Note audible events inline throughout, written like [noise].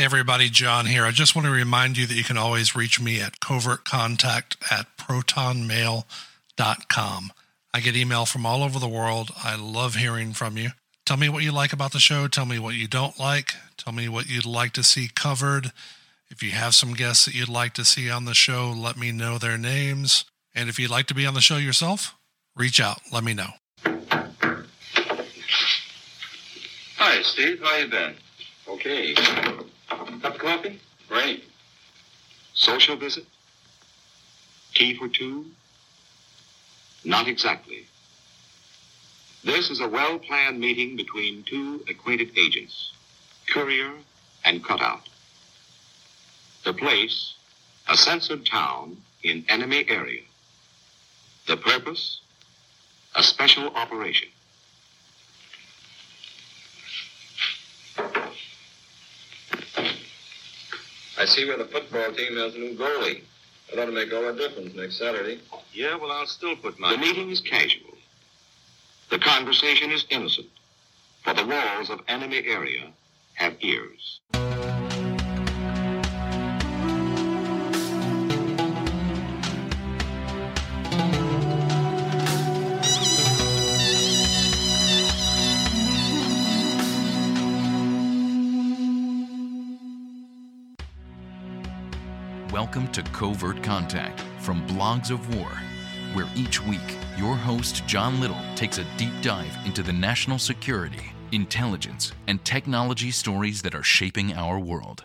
Everybody, John here. I just want to remind you that you can always reach me at covertcontact at protonmail.com. I get email from all over the world. I love hearing from you. Tell me what you like about the show. Tell me what you don't like. Tell me what you'd like to see covered. If you have some guests that you'd like to see on the show, let me know their names. And if you'd like to be on the show yourself, reach out. Let me know. Hi, Steve. How you been? Okay. Cup of coffee? Great. Social visit? Tea for two? Not exactly. This is a well planned meeting between two acquainted agents, courier and cutout. The place, a censored town in enemy area. The purpose, a special operation. I see where the football team has a new goalie. That ought to make all the difference next Saturday. Yeah, well, I'll still put my. The meeting is casual. The conversation is innocent. For the walls of enemy area have ears. Welcome to Covert Contact from Blogs of War, where each week your host, John Little, takes a deep dive into the national security, intelligence, and technology stories that are shaping our world.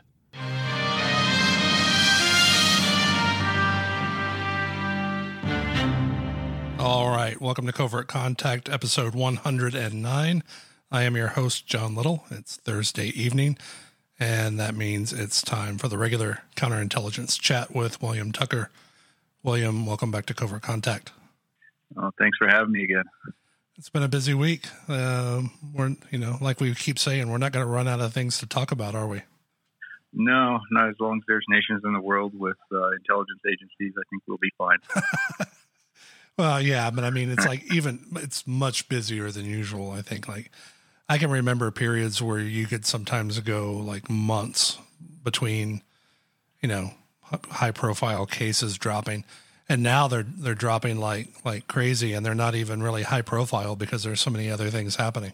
All right. Welcome to Covert Contact, episode 109. I am your host, John Little. It's Thursday evening, and that means it's time for the regular counterintelligence chat with William Tucker. William, welcome back to Covert Contact. Oh, thanks for having me again. It's been a busy week. Um, we're, you know, like we keep saying, we're not going to run out of things to talk about, are we? No, not as long as there's nations in the world with uh, intelligence agencies. I think we'll be fine. [laughs] Well, yeah, but I mean, it's like even it's much busier than usual. I think like I can remember periods where you could sometimes go like months between, you know, high profile cases dropping, and now they're they're dropping like like crazy, and they're not even really high profile because there's so many other things happening.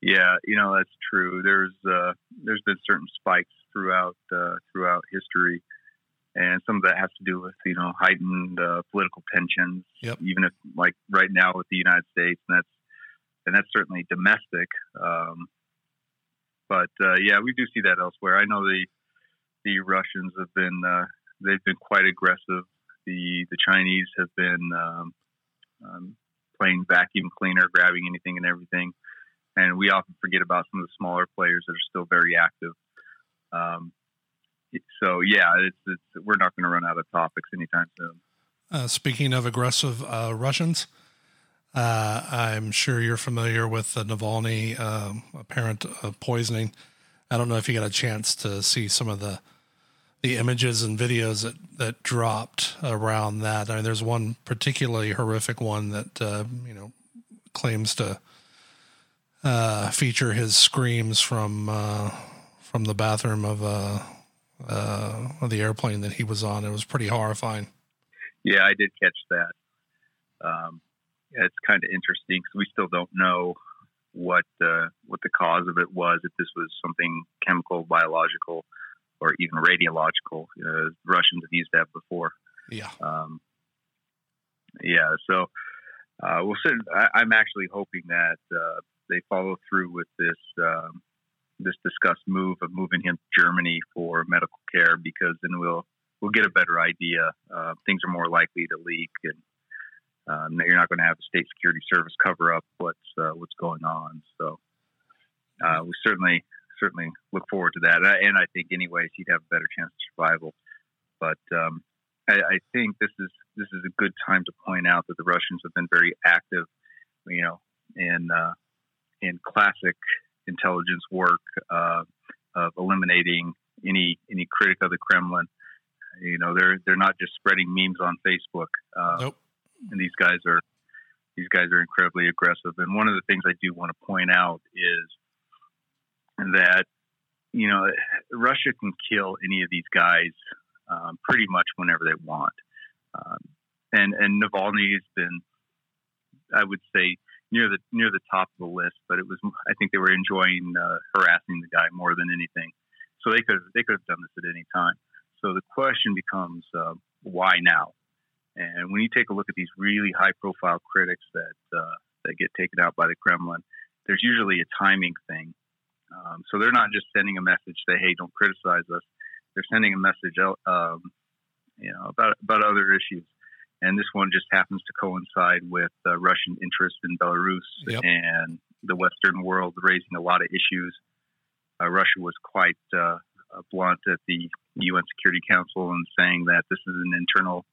Yeah, you know that's true. There's uh, there's been certain spikes throughout uh, throughout history, and some of that has to do with you know heightened uh, political tensions. Yep. Even if like right now with the United States, and that's and that's certainly domestic. Um, but uh, yeah, we do see that elsewhere. I know the the Russians have been uh, they've been quite aggressive. The the Chinese have been um, um, playing vacuum cleaner, grabbing anything and everything, and we often forget about some of the smaller players that are still very active. Um, so yeah, it's, it's we're not going to run out of topics anytime soon. Uh, speaking of aggressive uh, Russians, uh, I'm sure you're familiar with the Navalny um, apparent uh, poisoning. I don't know if you got a chance to see some of the the images and videos that, that dropped around that. I mean, there's one particularly horrific one that uh, you know claims to uh, feature his screams from uh, from the bathroom of uh, of the airplane that he was on. It was pretty horrifying. Yeah, I did catch that. Um, yeah, it's kind of interesting because we still don't know what uh, what the cause of it was. If this was something chemical, biological, or even radiological. Uh, Russians have used that before. Yeah. Um, yeah. So uh, we'll sit, I, I'm actually hoping that uh, they follow through with this um, this discussed move of moving him to Germany for medical care because then we'll we'll get a better idea. Uh, things are more likely to leak, and um, you're not going to have a state security service cover up what's uh, what's going on. So uh, we certainly certainly look forward to that, and I think anyways he'd have a better chance of survival. But um, I, I think this is this is a good time to point out that the Russians have been very active, you know, in uh, in classic intelligence work uh, of eliminating any any critic of the Kremlin. You know, they're they're not just spreading memes on Facebook. Uh, Nope. And these guys are these guys are incredibly aggressive. And one of the things I do want to point out is that you know, Russia can kill any of these guys um, pretty much whenever they want. Um, and and Navalny has been, I would say, near the near the top of the list. But it was, I think they were enjoying uh, harassing the guy more than anything. So they could they could have done this at any time. So the question becomes, uh, why now? And when you take a look at these really high profile critics that uh, that get taken out by the Kremlin, there's usually a timing thing. Um, so they're not just sending a message say, "Hey, don't criticize us." They're sending a message um, you know, about about other issues. And this one just happens to coincide with uh, Russian interest in Belarus Yep. and the Western world raising a lot of issues. Uh, Russia was quite uh, uh, blunt at the UN Security Council and saying that this is an internal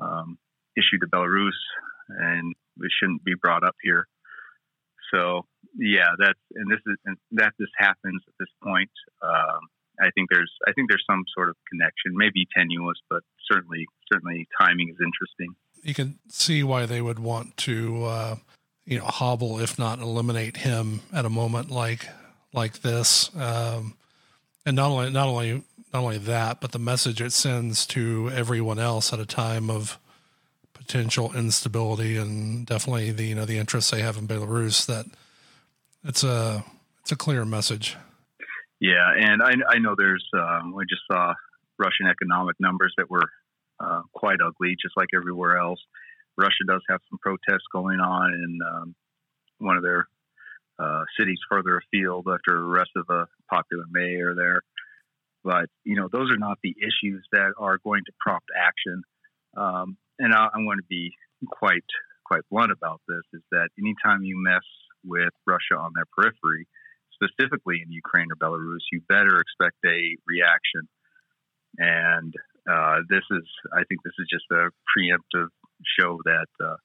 um, issue to Belarus and it shouldn't be brought up here. So yeah, that's and this is and that this happens at this point. Um, I think there's I think there's some sort of connection, maybe tenuous, but certainly certainly timing is interesting. You can see why they would want to, uh, you know, hobble if not eliminate him at a moment like like this. Um, and not only not only not only that, but the message it sends to everyone else at a time of potential instability and definitely the you know the interests they have in Belarus that it's a it's a clear message. Yeah, and I, I know there's um, we just saw Russian economic numbers that were uh, quite ugly, just like everywhere else. Russia does have some protests going on in um, one of their uh, cities further afield after arrest of a popular mayor there. But you know, those are not the issues that are going to prompt action. Um, and I, I'm going to be quite quite blunt about this: is that anytime you mess with Russia on their periphery, specifically in Ukraine or Belarus, you better expect a reaction. And uh, this is, I think, this is just a preemptive show that uh,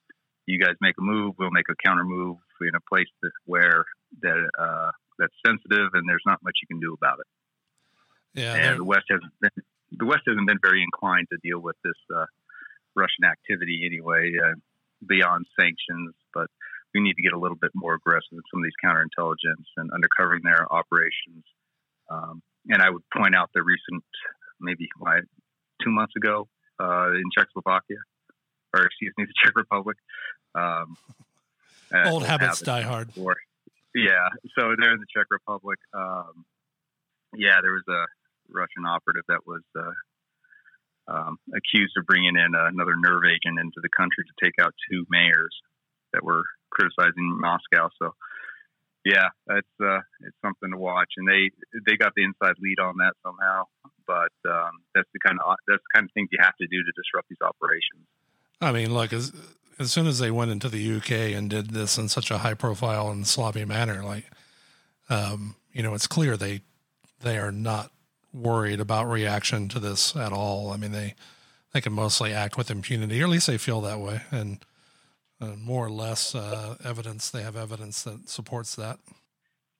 you guys make a move, we'll make a counter move in a place that, where that uh, that's sensitive, and there's not much you can do about it. Yeah, and the West hasn't been the West hasn't been very inclined to deal with this uh, Russian activity anyway, uh, beyond sanctions. But we need to get a little bit more aggressive in some of these counterintelligence and undercovering their operations. Um, and I would point out the recent, maybe why, two months ago uh, in Czechoslovakia, or excuse me, [laughs] the Czech Republic. Um, uh, Old habits die hard. Before. Yeah, so there in the Czech Republic, um, yeah, there was a Russian operative that was uh, um, accused of bringing in another nerve agent into the country to take out two mayors that were criticizing Moscow. So, yeah, that's uh, it's something to watch, and they they got the inside lead on that somehow. But um, that's the kind of that's the kind of things you have to do to disrupt these operations. I mean, look as as soon as they went into the UK and did this in such a high profile and sloppy manner, like um, you know, it's clear they they are not worried about reaction to this at all. I mean, they they can mostly act with impunity, or at least they feel that way, and uh, more or less uh, evidence. They have evidence that supports that.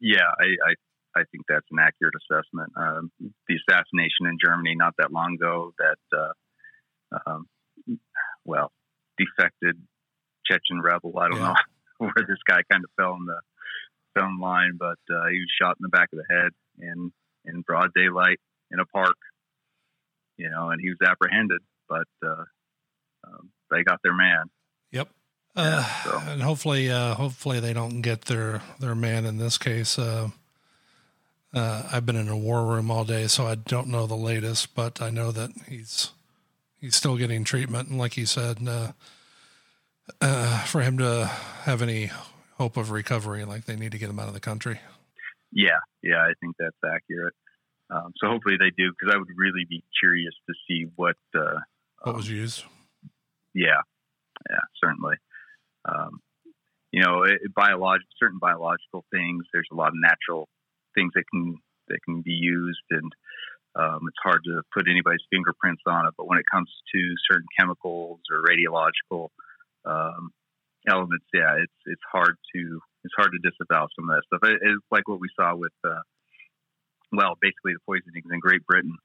Yeah, I, I, I think that's an accurate assessment. Um, the assassination in Germany not that long ago, that uh, um, well, defected Chechen rebel. I don't yeah. know [laughs] where this guy kind of fell in the film line, but uh, he was shot in the back of the head in in broad daylight in a park. You know, and he was apprehended, but uh, um, they got their man. Yep. Uh, so. And hopefully, uh, hopefully they don't get their their man in this case. Uh, uh, I've been in a war room all day, so I don't know the latest, but I know that he's he's still getting treatment, and like you said, uh, uh, for him to have any hope of recovery, like they need to get him out of the country. Yeah, yeah, I think that's accurate. Um, so hopefully they do, because I would really be curious to see what what was used. Yeah, yeah, certainly. Um, you know, it, biological certain biological things. There's a lot of natural things that can that can be used, and um, it's hard to put anybody's fingerprints on it. But when it comes to certain chemicals or radiological um, elements, yeah, it's it's hard to it's hard to disavow some of that stuff. It, it's like what we saw with, uh, well, basically the poisonings in Great Britain.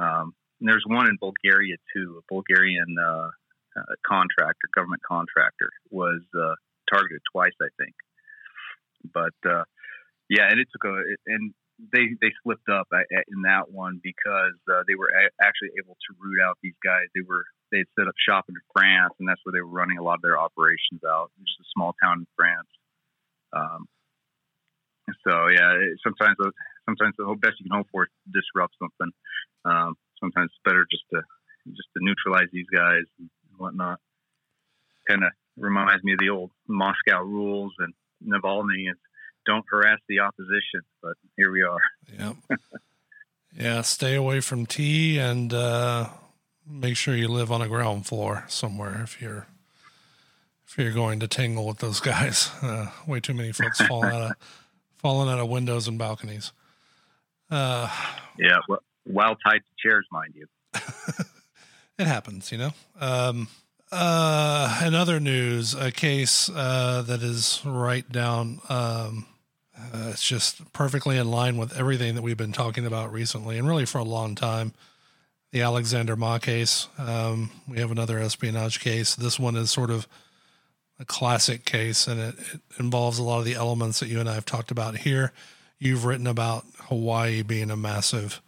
Um, there's one in Bulgaria too. A Bulgarian uh, uh, contractor, government contractor, was uh, targeted twice, I think. But uh, yeah, and it took a and they they slipped up in that one because uh, they were actually able to root out these guys. They were they had set up shop in France, and that's where they were running a lot of their operations out. It's a small town in France. Um, so yeah, sometimes sometimes the best you can hope for is to disrupt something. Um, sometimes it's better just to just to neutralize these guys and whatnot. Kind of reminds me of the old Moscow rules and Navalny don't harass the opposition. But here we are. Yep. [laughs] yeah, stay away from tea and uh, make sure you live on a ground floor somewhere if you're if you're going to tangle with those guys. [laughs] Uh, way too many folks falling out of falling out of windows and balconies. Uh, yeah, well, while tied to chairs, mind you. [laughs] it happens, you know. Um, uh, in other news, a case uh, that is right down. Um, uh, it's just perfectly in line with everything that we've been talking about recently, and really for a long time. The Alexander Ma case. Um, we have another espionage case. This one is sort of a classic case, and it, it involves a lot of the elements that you and I have talked about here. You've written about Hawaii being a massive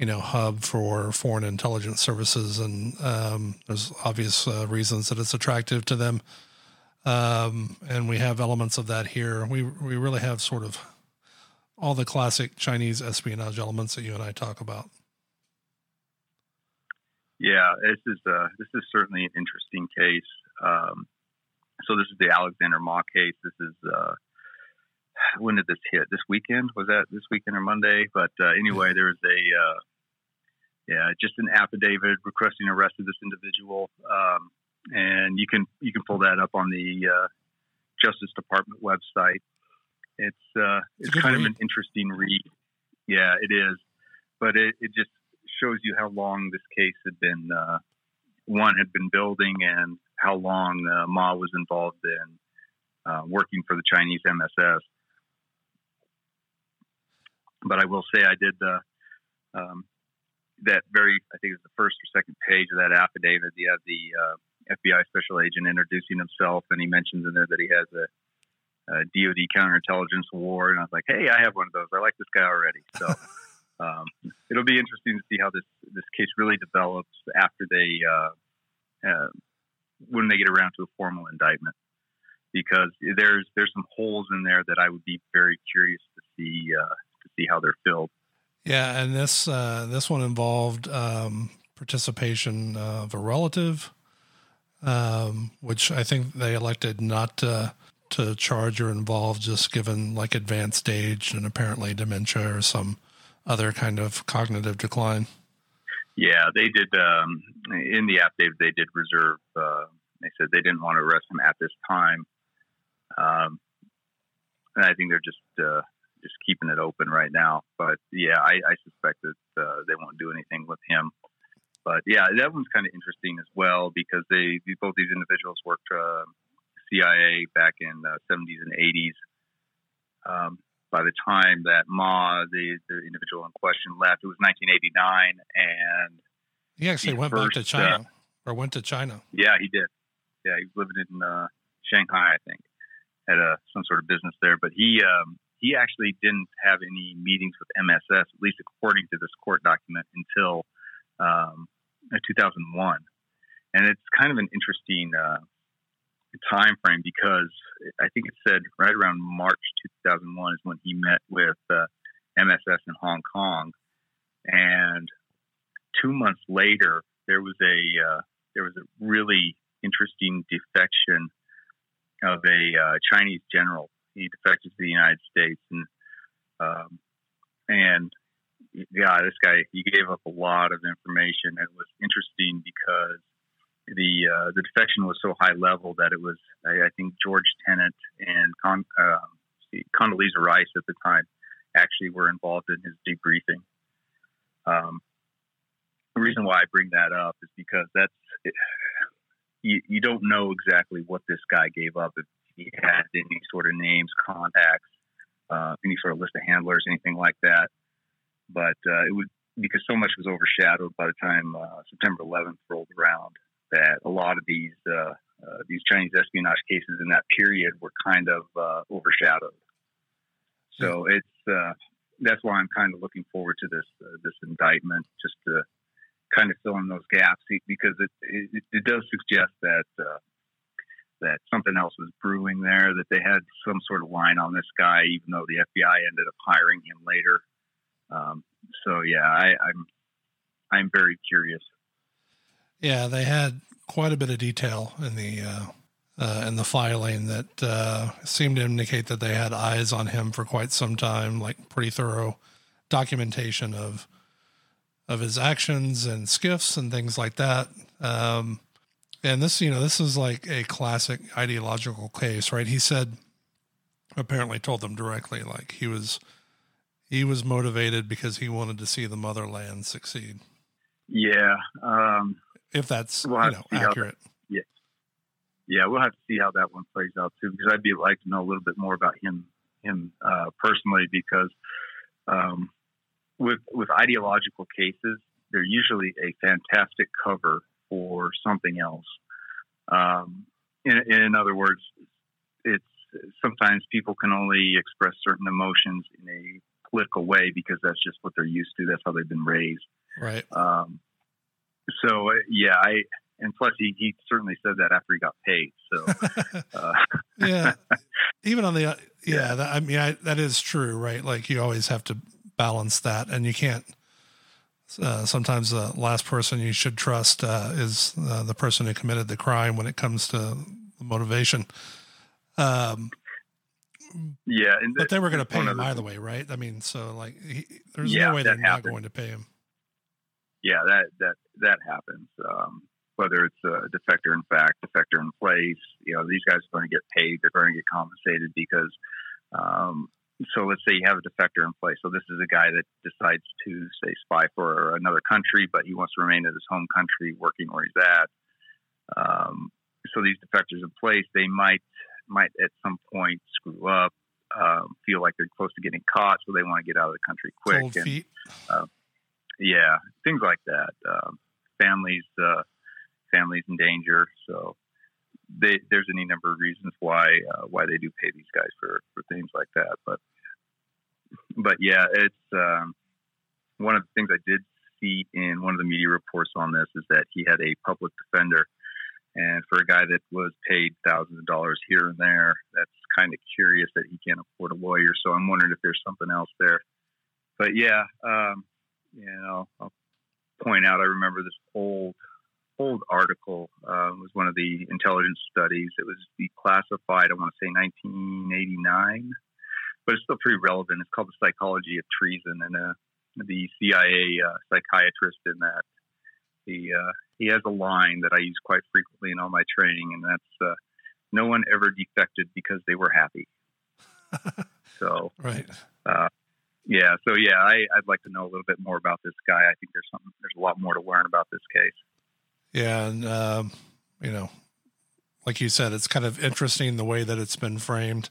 you know hub for foreign intelligence services, and um, there's obvious uh, reasons that it's attractive to them. Um, and we have elements of that here. We we really have sort of all the classic Chinese espionage elements that you and I talk about. Yeah, this is uh, this is certainly an interesting case. Um, so this is the Alexander Ma case. This is uh, when did this hit? This weekend was that this weekend or Monday? But uh, anyway, there was a uh, yeah, just an affidavit requesting arrest of this individual, um, and you can you can pull that up on the uh, Justice Department website. It's uh, it's, kind read. of an interesting read. Yeah, it is, but it, it just shows you how long this case had been uh, one had been building and how long uh, Ma was involved in uh, working for the Chinese MSS but I will say I did the um, that very I think it's the first or second page of that affidavit. You have the uh, FBI special agent introducing himself, and he mentions in there that he has a, a DoD counterintelligence award. And I was like, hey, I have one of those. I like this guy already. So [laughs] um, it'll be interesting to see how this this case really develops after they uh, uh, when they get around to a formal indictment. Because there's there's some holes in there that I would be very curious to see uh, to see how they're filled. Yeah, and this uh, this one involved um, participation of a relative, um, which I think they elected not to to charge or involve, just given like advanced age and apparently dementia or some other kind of cognitive decline. Yeah, they did um, in the affidavit. They did reserve. Uh, they said they didn't want to arrest him at this time, um, and I think they're just uh, just keeping it open right now. But yeah, I, I suspect that uh, they won't do anything with him. But yeah, that one's kind of interesting as well because they both these individuals worked uh, CIA back in the 70s and 80s. Um, by the time that Ma, the, the individual in question, left, it was 1989, and he actually went first, back to China uh, or went to China. Yeah, he did. Yeah, he was living in uh, Shanghai, I think, had a, some sort of business there. But he um, he actually didn't have any meetings with MSS, at least according to this court document, until um, 2001. And it's kind of an interesting uh, time frame because I think it said right around March 2001 is when he met with uh, MSS in Hong Kong, and two months later there was a uh, there was a really interesting defection of a uh, Chinese general he defected to the United States, and um, and yeah, this guy he gave up a lot of information. It was interesting because the uh, the defection was so high level that it was I, I think George Tenet and Con, uh, Condoleezza Rice at the time actually were involved in his debriefing. Um, the reason why I bring that up is because that's you, you don't know exactly what this guy gave up if he had any sort of names, contacts, uh, any sort of list of handlers, anything like that. But uh, it would because so much was overshadowed by the time uh, September 11th rolled around that a lot of these uh, uh, these Chinese espionage cases in that period were kind of uh, overshadowed. So it's that's why I'm kind of looking forward to this uh, this indictment, just to kind of fill in those gaps because it it, it does suggest that uh, that something else was brewing there, that they had some sort of line on this guy, even though the FBI ended up hiring him later. Um, so yeah, I, I'm I'm very curious. Yeah, they had quite a bit of detail in the uh, uh, in the filing that uh, seemed to indicate that they had eyes on him for quite some time, like pretty thorough documentation of of his actions and SCIFs and things like that. Um, and this, you know, this is like a classic ideological case, right? He said, apparently told them directly, like he was, he was motivated because he wanted to see the motherland succeed. Yeah. Um, if that's, we'll you know, accurate. That, yeah. Yeah. We'll have to see how that one plays out too, because I'd be like to know a little bit more about him, him, uh, personally, because, um, with, with ideological cases, they're usually a fantastic cover for something else. Um, in, in other words, it's sometimes people can only express certain emotions in a political way because that's just what they're used to. That's how they've been raised. Right. Um, so yeah, I and plus he, he certainly said that after he got paid. So [laughs] uh, yeah, even on the uh, yeah, yeah. That, I mean I, that is true, right? Like you always have to balance that, and you can't uh, sometimes the last person you should trust uh, is uh, the person who committed the crime when it comes to motivation. Um, yeah, but they were going to pay him either way, right? I mean, so like, he, there's yeah, no way they're not going to pay him. Yeah, that that that happens. Um, whether it's a defector in fact, defector in place, you know, these guys are going to get paid. They're going to get compensated because um, so let's say you have a defector in place. So this is a guy that decides to say spy for another country, but he wants to remain in his home country, working where he's at. Um, so these defectors in place, they might might at some point screw up, um, feel like they're close to getting caught, so they want to get out of the country quick. Cold and, feet. Uh, yeah, things like that. Um, families, uh, families in danger. So they, there's any number of reasons why uh, why they do pay these guys for, for things like that. But but yeah, it's um, one of the things I did see in one of the media reports on this is that he had a public defender, and for a guy that was paid thousands of dollars here and there, that's kind of curious that he can't afford a lawyer. So I'm wondering if there's something else there. But yeah, um, you know, I'll point out I remember this old old article uh, was one of the intelligence studies. It was declassified, I want to say 1989, but it's still pretty relevant. It's called The Psychology of Treason, and uh, the CIA uh, psychiatrist in that he uh, he has a line that I use quite frequently in all my training, and that's uh, "No one ever defected because they were happy." [laughs] so right. Yeah, so yeah, I, I'd like to know a little bit more about this guy. I think there's something, there's a lot more to learn about this case. Yeah, and um, you know, like you said, it's kind of interesting the way that it's been framed,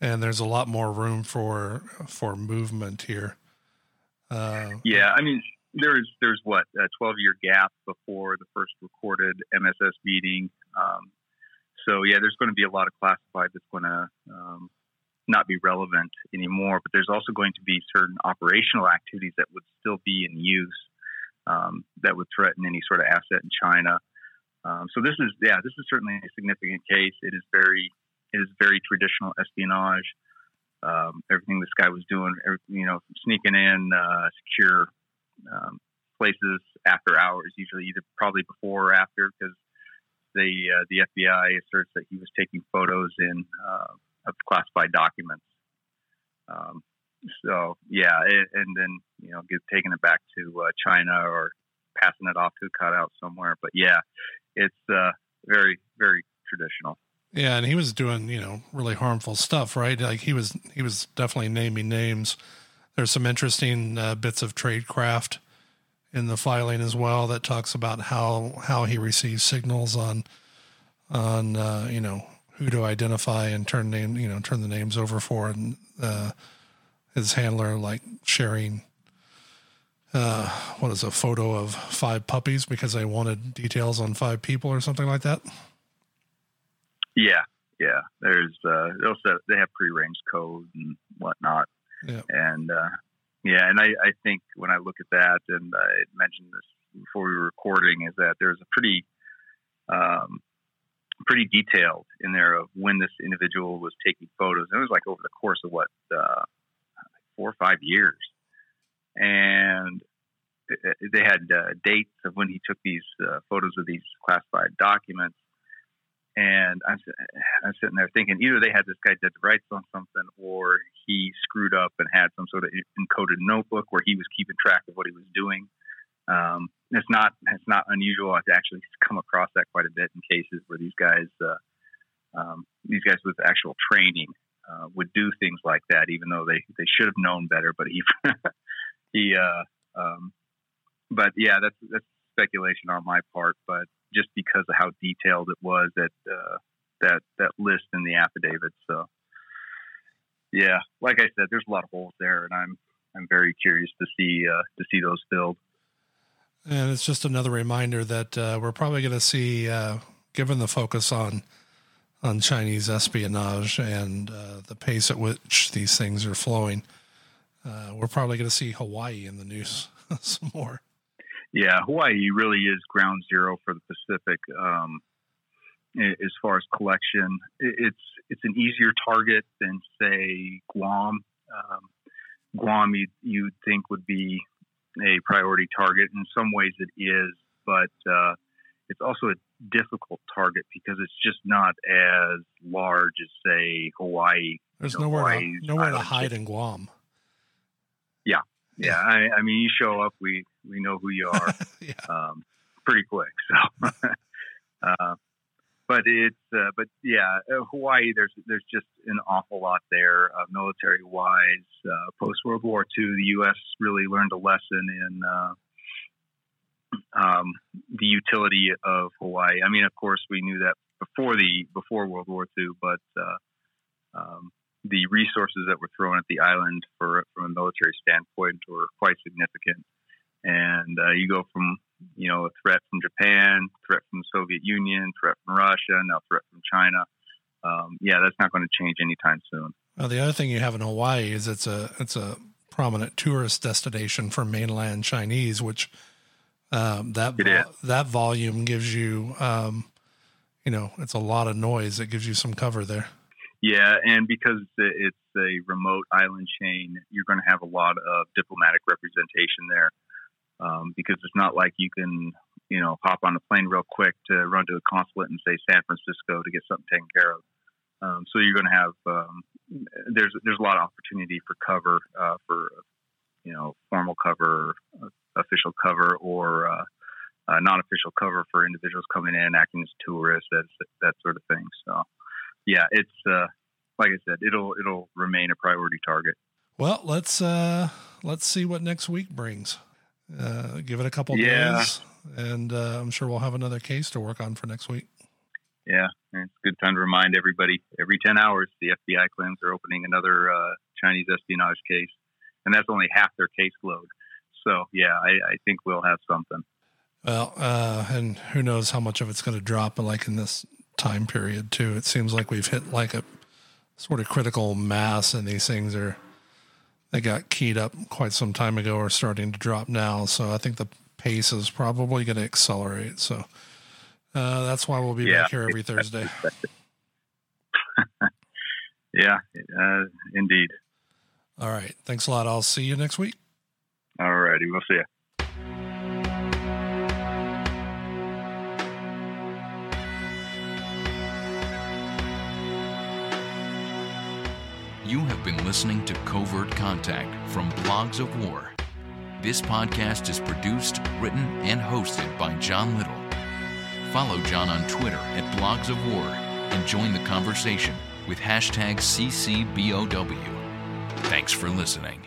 and there's a lot more room for for movement here. Uh, yeah, I mean, there's there's what a 12 year gap before the first recorded MSS meeting. Um, so yeah, there's going to be a lot of classified that's going to um, not be relevant anymore. But there's also going to be certain operational activities that would still be in use um, that would threaten any sort of asset in China. Um, so this is, yeah, this is certainly a significant case. It is very, it is very traditional espionage. Um, everything this guy was doing, you know, sneaking in uh, secure um, places after hours, usually either probably before or after, because the uh, the FBI asserts that he was taking photos in uh, of classified documents. Um, so yeah, it, and then you know, get taking it back to uh, China or passing it off to a cutout somewhere. But yeah, it's uh, very very traditional. Yeah, and he was doing you know really harmful stuff, right? Like he was he was definitely naming names. There's some interesting uh, bits of tradecraft in the filing as well that talks about how how he receives signals on on uh, you know who to identify and turn name you know turn the names over for and uh, his handler like sharing uh, what is a photo of five puppies because they wanted details on five people or something like that. Yeah, yeah. There's uh, they also they have prearranged code and whatnot. Yeah. And uh, yeah, and I, I think when I look at that, and I mentioned this before we were recording, is that there's a pretty um, pretty detailed in there of when this individual was taking photos. And it was like over the course of what uh, four or five years, and they had uh, dates of when he took these uh, photos of these classified documents. And I'm, I'm sitting there thinking either they had this guy dead to rights on something, or he screwed up and had some sort of encoded notebook where he was keeping track of what he was doing. Um, it's not it's not unusual to actually come across that quite a bit in cases where these guys uh, um, these guys with actual training uh, would do things like that, even though they, they should have known better. But he [laughs] he uh, um, but yeah, that's that's speculation on my part. But just because of how detailed it was that uh, that that list in the affidavit, so yeah, like I said, there's a lot of holes there, and I'm I'm very curious to see uh, to see those filled. And it's just another reminder that uh, we're probably going to see, uh, given the focus on on Chinese espionage and uh, the pace at which these things are flowing, uh, we're probably going to see Hawaii in the news [laughs] some more. Yeah, Hawaii really is ground zero for the Pacific um, as far as collection. It's it's an easier target than say Guam. Um, Guam, you you'd think would be a priority target. In some ways, it is, but uh, it's also a difficult target because it's just not as large as, say, Hawaii. There's you know, nowhere to, nowhere to hide in Guam. Yeah, yeah. I, I, mean, you show up, we we know who you are, [laughs] yeah. um, pretty quick. So, [laughs] uh, but it's uh, but yeah, uh, Hawaii. There's there's just an awful lot there, uh, military wise. Uh, Post World War II, the U.S. really learned a lesson in uh, um, the utility of Hawaii. I mean, of course, we knew that before the before World War II, but uh, um, the resources that were thrown at the island for from a military standpoint were quite significant. And you go from you know, a threat from Japan, threat from the Soviet Union, threat from Russia, now threat from China. Um, yeah, that's not going to change anytime soon. Well, the other thing you have in Hawaii is it's a it's a prominent tourist destination for mainland Chinese, which um, that vo- that volume gives you, um, you know, it's a lot of noise. It gives you some cover there. Yeah, and because it's a remote island chain, you're going to have a lot of diplomatic representation there um, because it's not like you can, you know, hop on a plane real quick to run to a consulate and say San Francisco to get something taken care of. Um, so you're going to have um, there's there's a lot of opportunity for cover uh, for you know formal cover, uh, official cover, or uh, uh, non-official cover for individuals coming in acting as tourists, that that sort of thing. So yeah, it's uh, like I said, it'll it'll remain a priority target. Well, let's uh, let's see what next week brings. Uh, give it a couple yeah. days, and uh, I'm sure we'll have another case to work on for next week. Yeah, it's a good time to remind everybody every 10 hours the FBI claims they're opening another uh, Chinese espionage case, and that's only half their caseload. So, yeah, I, I think we'll have something. Well, uh, and who knows how much of it's going to drop, like in this time period, too. It seems like we've hit like a sort of critical mass, and these things are they got keyed up quite some time ago are starting to drop now. So I think the pace is probably going to accelerate. So uh, that's why we'll be yeah. back here every Thursday. [laughs] yeah, uh, indeed. All right. Thanks a lot. I'll see you next week. All righty. We'll see you. You have been listening to Covert Contact from Blogs of War. This podcast is produced, written, and hosted by John Little. Follow John on Twitter at Blogs of War and join the conversation with hashtag CCBOW. Thanks for listening.